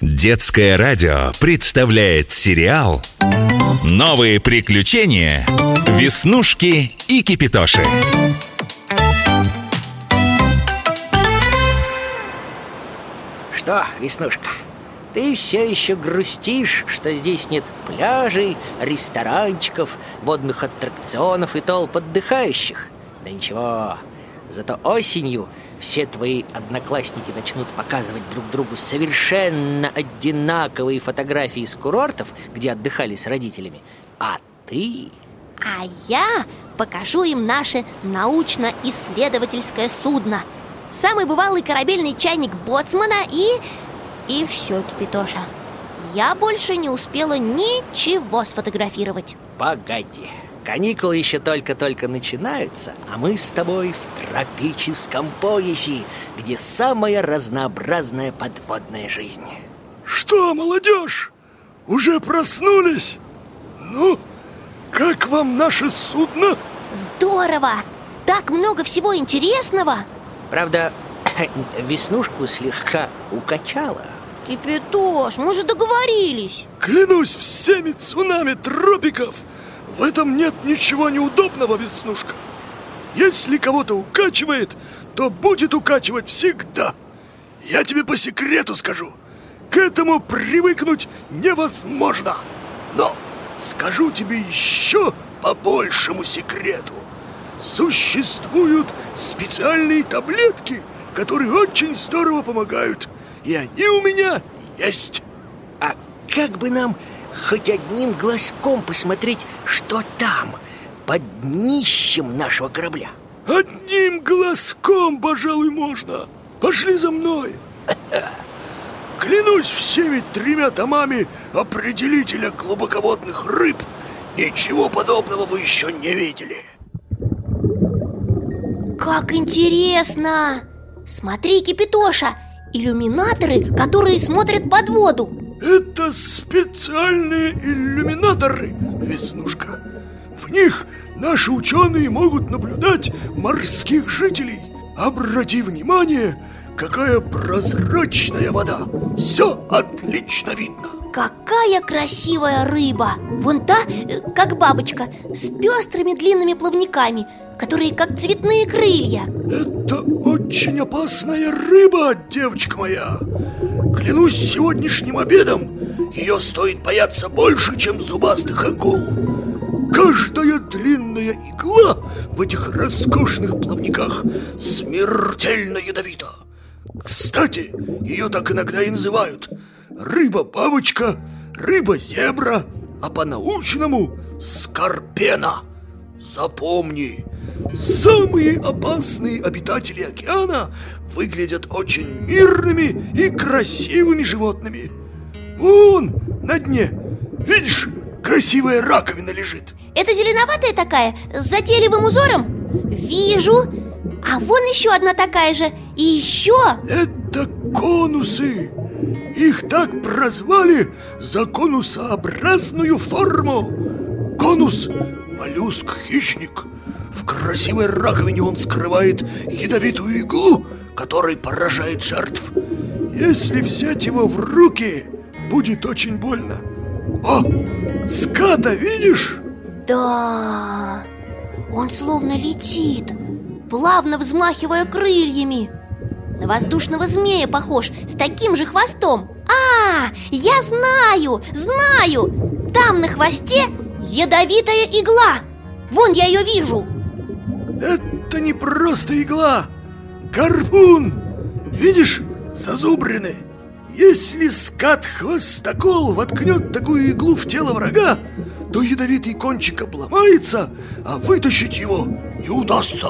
Детское радио представляет сериал «Новые приключения. Веснушки и Кипитоши». Что, Веснушка, ты все еще грустишь, что здесь нет пляжей, ресторанчиков, водных аттракционов и толп отдыхающих? Да ничего, зато осенью все твои одноклассники начнут показывать друг другу совершенно одинаковые фотографии с курортов, где отдыхали с родителями, а ты... А я покажу им наше научно-исследовательское судно. Самый бывалый корабельный чайник Боцмана и... И все, Кипитоша. Я больше не успела ничего сфотографировать. Погоди Каникулы еще только-только начинаются, а мы с тобой в тропическом поясе, где самая разнообразная подводная жизнь. Что, молодежь, уже проснулись? Ну, как вам наше судно? Здорово! Так много всего интересного! Правда, веснушку слегка укачала. Кипятош, мы же договорились Клянусь всеми цунами тропиков В этом нет ничего неудобного, Веснушка. Если кого-то укачивает, то будет укачивать всегда. Я тебе по секрету скажу К этому привыкнуть невозможно. Но скажу тебе еще по большему секрету. Существуют специальные таблетки, которые очень здорово помогают. И они у меня есть. А как бы нам хоть одним глазком посмотреть, что там, под днищем нашего корабля? Одним глазком, пожалуй, можно. Пошли за мной. Клянусь всеми тремя томами определителя глубоководных рыб. Ничего подобного вы еще не видели. Как интересно! Смотри, Кипитоша, иллюминаторы, которые смотрят под воду Это специальные иллюминаторы, Веснушка. В них наши ученые могут наблюдать морских жителей. Обрати внимание, какая прозрачная вода. Все отлично видно. Какая красивая рыба! Вон та, э, как бабочка, с пестрыми длинными плавниками Которые как цветные крылья. Это очень опасная рыба, девочка моя Клянусь сегодняшним обедом Ее стоит бояться больше, чем зубастых акул. Каждая длинная игла в этих роскошных плавниках смертельно ядовита. Кстати, ее так иногда и называют Рыба-бабочка, рыба-зебра, а по-научному скорпена Запомни, самые опасные обитатели океана выглядят очень мирными и красивыми животными. Вон, на дне, видишь, красивая раковина лежит. Это зеленоватая такая, с затейливым узором? Вижу. А вон еще одна такая же. И еще. Это конусы. Их так прозвали за конусообразную форму. Конус – моллюск-хищник В красивой раковине он скрывает ядовитую иглу, которой поражает жертв. Если взять его в руки, будет очень больно. О, ската видишь? Да, он словно летит Плавно взмахивая крыльями. На воздушного змея похож С таким же хвостом. А, я знаю, знаю! Там на хвосте ядовитая игла. Вон я ее вижу Это не просто игла. Гарпун. Видишь, зазубрины Если скат-хвостокол воткнет такую иглу в тело врага То ядовитый кончик обломается, а вытащить его не удастся.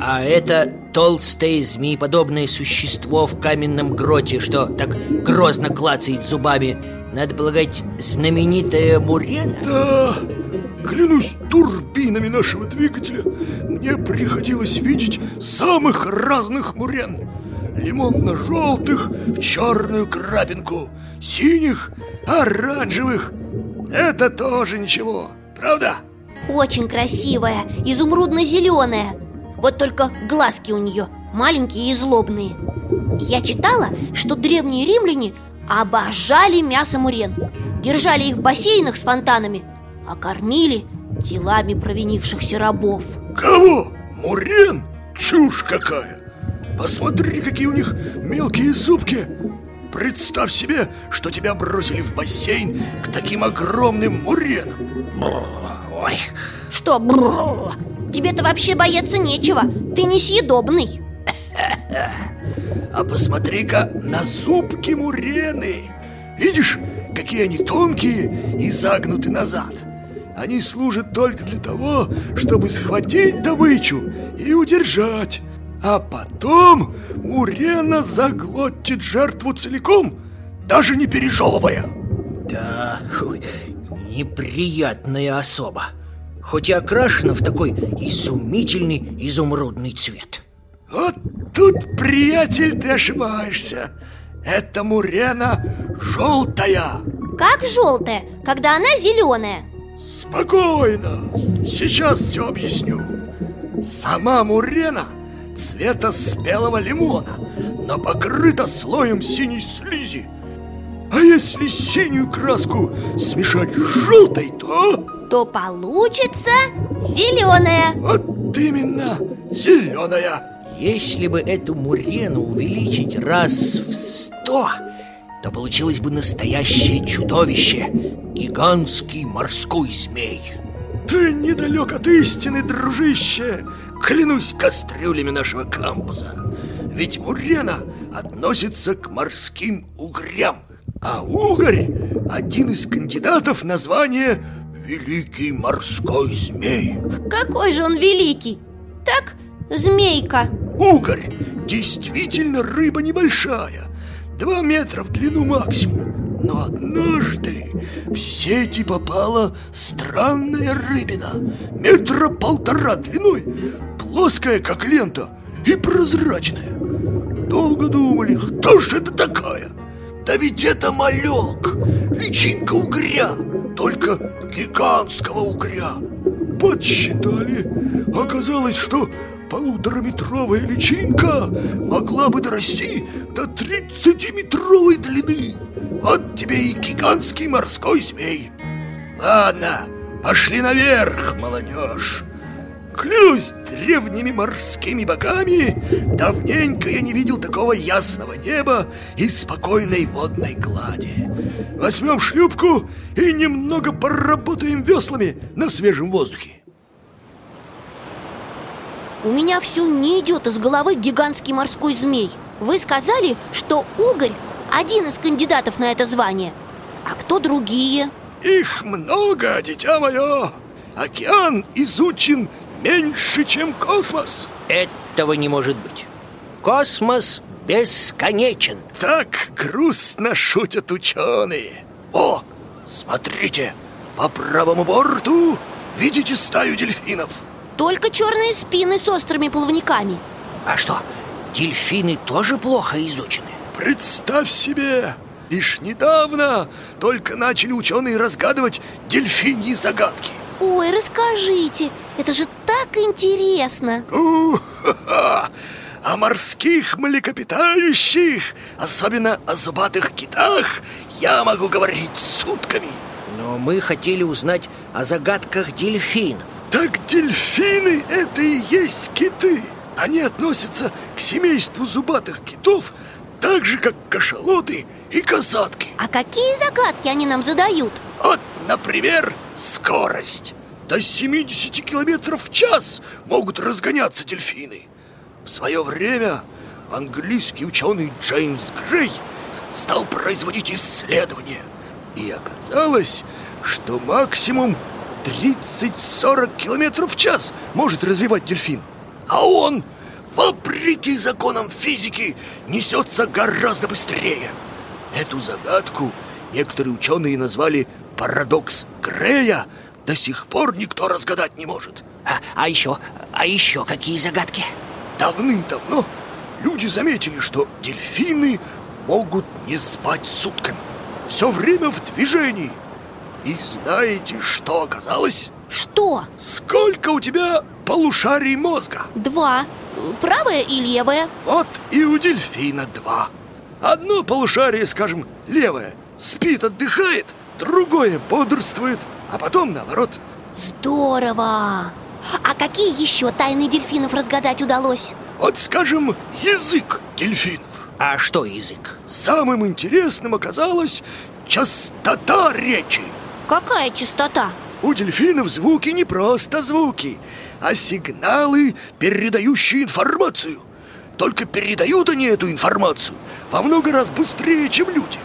А это толстое змееподобное существо в каменном гроте, что так грозно клацает зубами. Надо полагать, знаменитая Мурена? Да, клянусь турбинами нашего двигателя Мне приходилось видеть самых разных мурен. Лимонно-желтых в черную крапинку Синих, оранжевых. Это тоже ничего, правда? Очень красивая, изумрудно-зеленая Вот только глазки у нее маленькие и злобные. Я читала, что древние римляне обожали мясо мурен Держали их в бассейнах с фонтанами А кормили телами провинившихся рабов. Кого? Мурен? Чушь какая! Посмотри, какие у них мелкие зубки! Представь себе, что тебя бросили в бассейн к таким огромным муренам! Ой, Что, тебе-то вообще бояться нечего Ты несъедобный. А посмотри-ка на зубки мурены! Видишь, какие они тонкие и загнуты назад Они служат только для того, чтобы схватить добычу и удержать. А потом мурена заглотит жертву целиком, даже не пережевывая. Да, ой, неприятная особа. Хоть и окрашена в такой изумительный изумрудный цвет. Вот тут, приятель, ты ошибаешься. Это мурена желтая. Как желтая, когда она зеленая Спокойно, сейчас все объясню. Сама мурена цвета спелого лимона Но покрыта слоем синей слизи. А если синюю краску смешать с желтой, то... То получится зеленая Вот именно, зеленая Если бы эту мурену увеличить раз в сто То получилось бы настоящее чудовище Гигантский морской змей. Ты недалек от истины, дружище! Клянусь кастрюлями нашего кампуса! Ведь мурена относится к морским угрям А угорь – один из кандидатов на звание Великий морской змей Какой же он великий! Так, змейка! Угорь действительно рыба небольшая Два метра в длину максимум. Но однажды в сети попала странная рыбина. Метра полтора длиной. Плоская, как лента, и прозрачная. Долго думали, кто же это такая? Да ведь это малек, личинка угря Только гигантского угря. Подсчитали. Оказалось, что полутораметровая личинка могла бы дорасти до 30-метровой длины. Вот тебе и гигантский морской змей. Ладно, пошли наверх, молодежь. Клянусь древними морскими богами. Давненько я не видел такого ясного неба и спокойной водной глади. Возьмем шлюпку и немного поработаем веслами на свежем воздухе У меня все не идет из головы гигантский морской змей. Вы сказали, что угорь один из кандидатов на это звание. А кто другие? Их много, дитя мое Океан изучен меньше, чем космос. Этого не может быть. Космос бесконечен. Так грустно шутят ученые О, смотрите, по правому борту видите стаю дельфинов Только черные спины с острыми плавниками. А что, дельфины тоже плохо изучены? Представь себе, лишь недавно только начали ученые разгадывать дельфиньи загадки. Ой, расскажите, это же так интересно. У-ха-ха! О морских млекопитающих, особенно о зубатых китах, я могу говорить сутками. Но мы хотели узнать о загадках дельфинов Так дельфины – это и есть киты. Они относятся к семейству зубатых китов так же, как кашалоты и касатки. А какие загадки они нам задают? Вот, например, скорость. До 70 километров в час могут разгоняться дельфины. В свое время английский ученый Джеймс Грей стал производить исследования. И оказалось, что максимум 30-40 километров в час может развивать дельфин. А он, вопреки законам физики, несется гораздо быстрее. Эту загадку некоторые ученые назвали парадокс Грея До сих пор никто разгадать не может. А, а еще, а еще какие загадки? Давным-давно люди заметили, что дельфины могут не спать сутками. Все время в движении И знаете, что оказалось? Что? Сколько у тебя полушарий мозга? Два Правое и левое Вот и у дельфина два Одно полушарие, скажем, левое, спит, отдыхает, другое бодрствует, а потом наоборот. Здорово! А какие еще тайны дельфинов разгадать удалось? Вот, скажем, язык дельфинов. А что язык? Самым интересным оказалась частота речи. Какая частота? У дельфинов звуки не просто звуки, а сигналы, передающие информацию. Только передают они эту информацию во много раз быстрее, чем люди.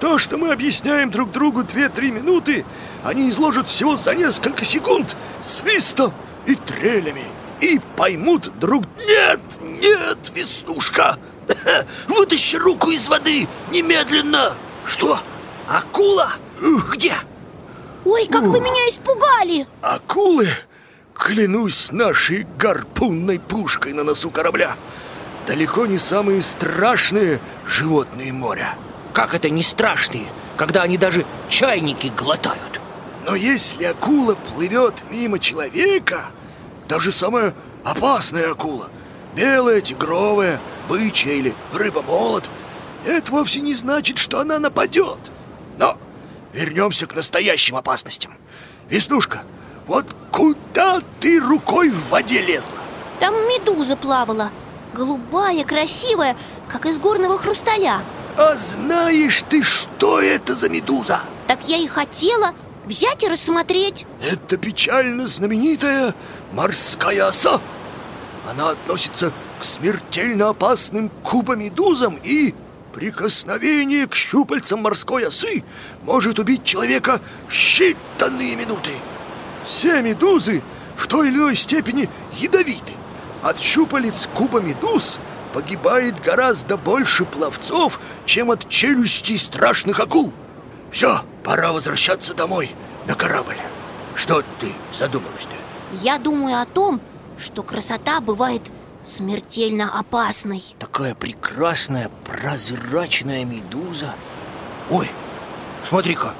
То, что мы объясняем друг другу 2-3 минуты, они изложат всего за несколько секунд свистом и трелями. И поймут друг... Нет, нет, Веснушка! Вытащи руку из воды немедленно! Что? Акула? Где? Ой, как вы меня испугали! Акулы, клянусь нашей гарпунной пушкой на носу корабля, далеко не самые страшные животные моря. Как это не страшные, когда они даже чайники глотают? Но если акула плывет мимо человека, даже самая опасная акула, белая, тигровая, бычья или рыба-молот, это вовсе не значит, что она нападет. Вернемся к настоящим опасностям. Веснушка, вот куда ты рукой в воде лезла? Там медуза плавала Голубая, красивая, как из горного хрусталя А знаешь ты, что это за медуза? Так я и хотела взять и рассмотреть Это печально знаменитая морская оса Она относится к смертельно опасным кубомедузам и прикосновение к щупальцам морской осы может убить человека в считанные минуты. Все медузы в той или иной степени ядовиты. От щупалец кубомедуз погибает гораздо больше пловцов, чем от челюстей страшных акул. Все, пора возвращаться домой, на корабль. Что ты задумалась-то? Я думаю о том, что красота бывает смертельно опасной. Такая прекрасная прозрачная медуза. Ой, смотри-ка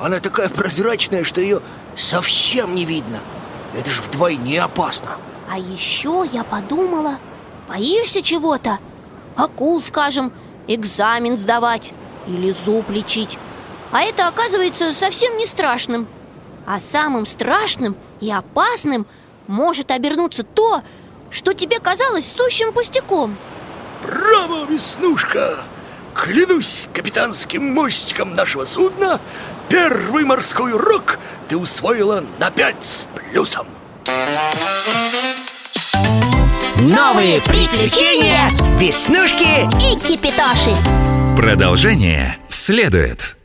Она такая прозрачная, что ее совсем не видно. Это же вдвойне опасно. А еще я подумала Боишься чего-то? Акул, скажем, экзамен сдавать Или зуб лечить. А это оказывается совсем не страшным. А самым страшным и опасным может обернуться то, что тебе казалось сущим пустяком Браво, Веснушка! Клянусь капитанским мостиком нашего судна Первый морской урок ты усвоила на пять с плюсом Новые приключения Веснушки И кипитоши Продолжение следует.